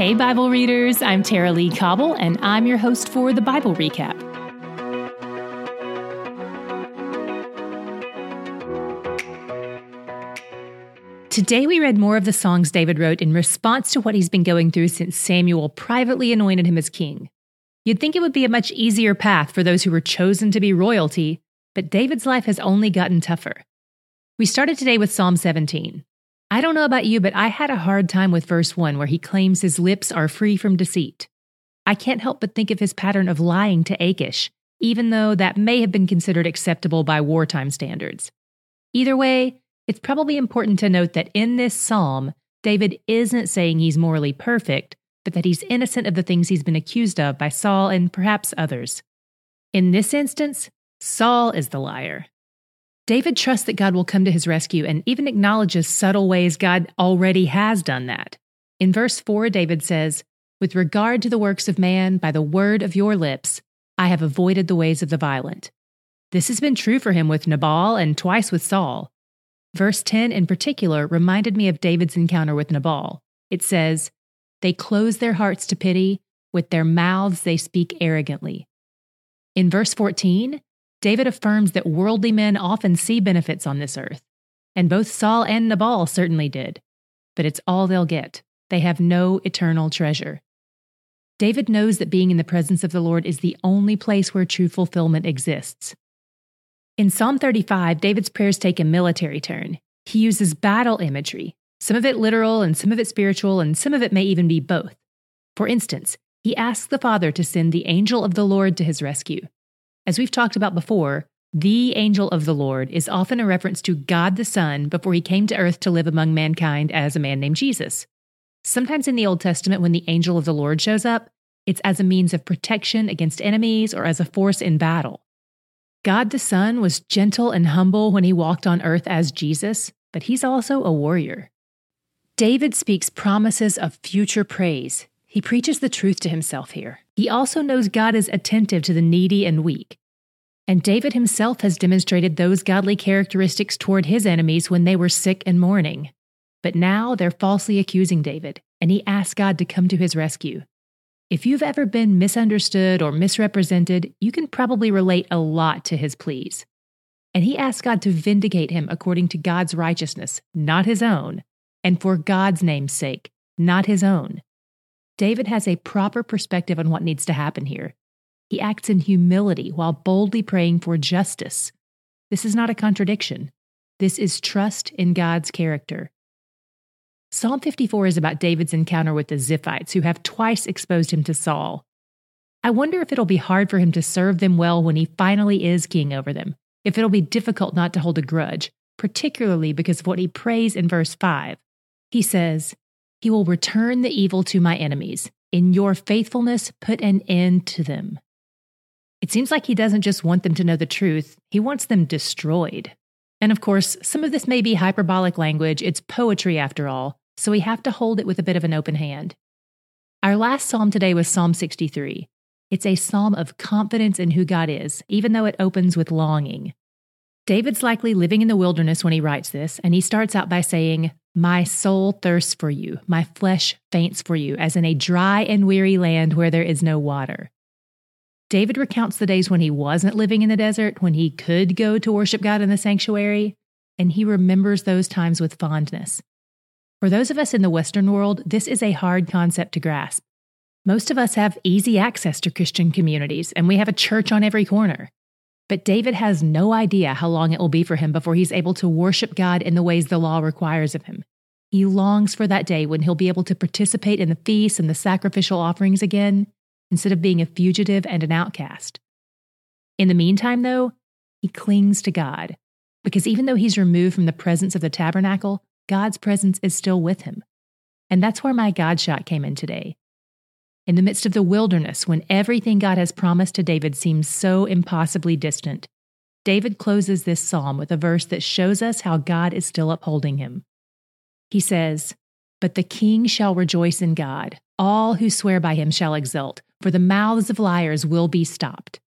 Hey, Bible readers, I'm Tara-Leigh Cobble, and I'm your host for the Bible Recap. Today, we read more of the songs David wrote in response to what he's been going through since Samuel privately anointed him as king. You'd think it would be a much easier path for those who were chosen to be royalty, but David's life has only gotten tougher. We started today with Psalm 17. I don't know about you, but I had a hard time with verse 1 where he claims his lips are free from deceit. I can't help but think of his pattern of lying to Achish, even though that may have been considered acceptable by wartime standards. Either way, it's probably important to note that in this psalm, David isn't saying he's morally perfect, but that he's innocent of the things he's been accused of by Saul and perhaps others. In this instance, Saul is the liar. David trusts that God will come to his rescue and even acknowledges subtle ways God already has done that. In verse 4, David says, With regard to the works of man, by the word of your lips, I have avoided the ways of the violent. This has been true for him with Nabal and twice with Saul. Verse 10 in particular reminded me of David's encounter with Nabal. It says, They close their hearts to pity, with their mouths they speak arrogantly. In verse 14, David affirms that worldly men often see benefits on this earth, and both Saul and Nabal certainly did. But it's all they'll get. They have no eternal treasure. David knows that being in the presence of the Lord is the only place where true fulfillment exists. In Psalm 35, David's prayers take a military turn. He uses battle imagery, some of it literal and some of it spiritual, and some of it may even be both. For instance, he asks the Father to send the angel of the Lord to his rescue. As we've talked about before, the angel of the Lord is often a reference to God the Son before he came to earth to live among mankind as a man named Jesus. Sometimes in the Old Testament, when the angel of the Lord shows up, it's as a means of protection against enemies or as a force in battle. God the Son was gentle and humble when he walked on earth as Jesus, but he's also a warrior. David speaks promises of future praise. He preaches the truth to himself here. He also knows God is attentive to the needy and weak. And David himself has demonstrated those godly characteristics toward his enemies when they were sick and mourning. But now they're falsely accusing David, and he asks God to come to his rescue. If you've ever been misunderstood or misrepresented, you can probably relate a lot to his pleas. And he asks God to vindicate him according to God's righteousness, not his own, and for God's name's sake, not his own. David has a proper perspective on what needs to happen here, he acts in humility while boldly praying for justice. This is not a contradiction. This is trust in God's character. Psalm 54 is about David's encounter with the Ziphites, who have twice exposed him to Saul. I wonder if it'll be hard for him to serve them well when he finally is king over them, if it'll be difficult not to hold a grudge, particularly because of what he prays in verse 5. He says, He will return the evil to my enemies. In your faithfulness, put an end to them. It seems like he doesn't just want them to know the truth, he wants them destroyed. And of course, some of this may be hyperbolic language, it's poetry after all, so we have to hold it with a bit of an open hand. Our last psalm today was Psalm 63. It's a psalm of confidence in who God is, even though it opens with longing. David's likely living in the wilderness when he writes this, and he starts out by saying, My soul thirsts for you, my flesh faints for you, as in a dry and weary land where there is no water. David recounts the days when he wasn't living in the desert, when he could go to worship God in the sanctuary, and he remembers those times with fondness. For those of us in the Western world, this is a hard concept to grasp. Most of us have easy access to Christian communities, and we have a church on every corner. But David has no idea how long it will be for him before he's able to worship God in the ways the law requires of him. He longs for that day when he'll be able to participate in the feasts and the sacrificial offerings again, instead of being a fugitive and an outcast. In the meantime, though, he clings to God, because even though he's removed from the presence of the tabernacle, God's presence is still with him. And that's where my God shot came in today. In the midst of the wilderness, when everything God has promised to David seems so impossibly distant, David closes this psalm with a verse that shows us how God is still upholding him. He says, But the king shall rejoice in God, all who swear by him shall exult, for the mouths of liars will be stopped.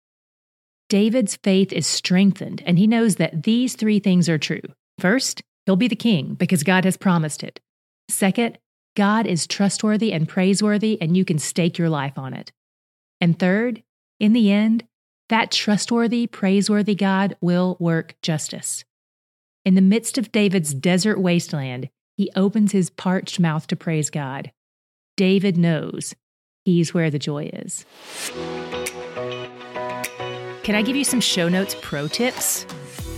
David's faith is strengthened, and he knows that these three things are true. First, he'll be the king because God has promised it. Second, God is trustworthy and praiseworthy, and you can stake your life on it. And third, in the end, that trustworthy, praiseworthy God will work justice. In the midst of David's desert wasteland, he opens his parched mouth to praise God. David knows he's where the joy is. Can I give you some show notes pro tips?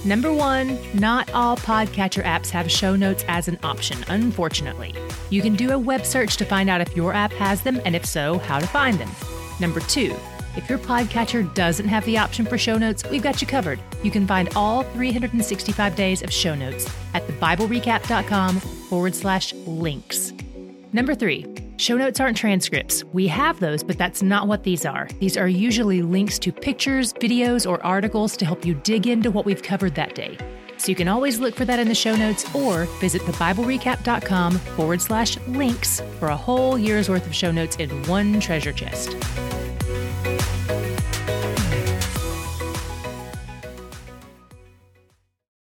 Number one, not all podcatcher apps have show notes as an option, unfortunately. You can do a web search to find out if your app has them, and if so, how to find them. Number two, if your podcatcher doesn't have the option for show notes, we've got you covered. You can find all 365 days of show notes at thebiblerecap.com forward slash links. Number three, show notes aren't transcripts. We have those, but that's not what these are. These are usually links to pictures, videos, or articles to help you dig into what we've covered that day. So you can always look for that in the show notes or visit thebiblerecap.com forward slash links for a whole year's worth of show notes in one treasure chest.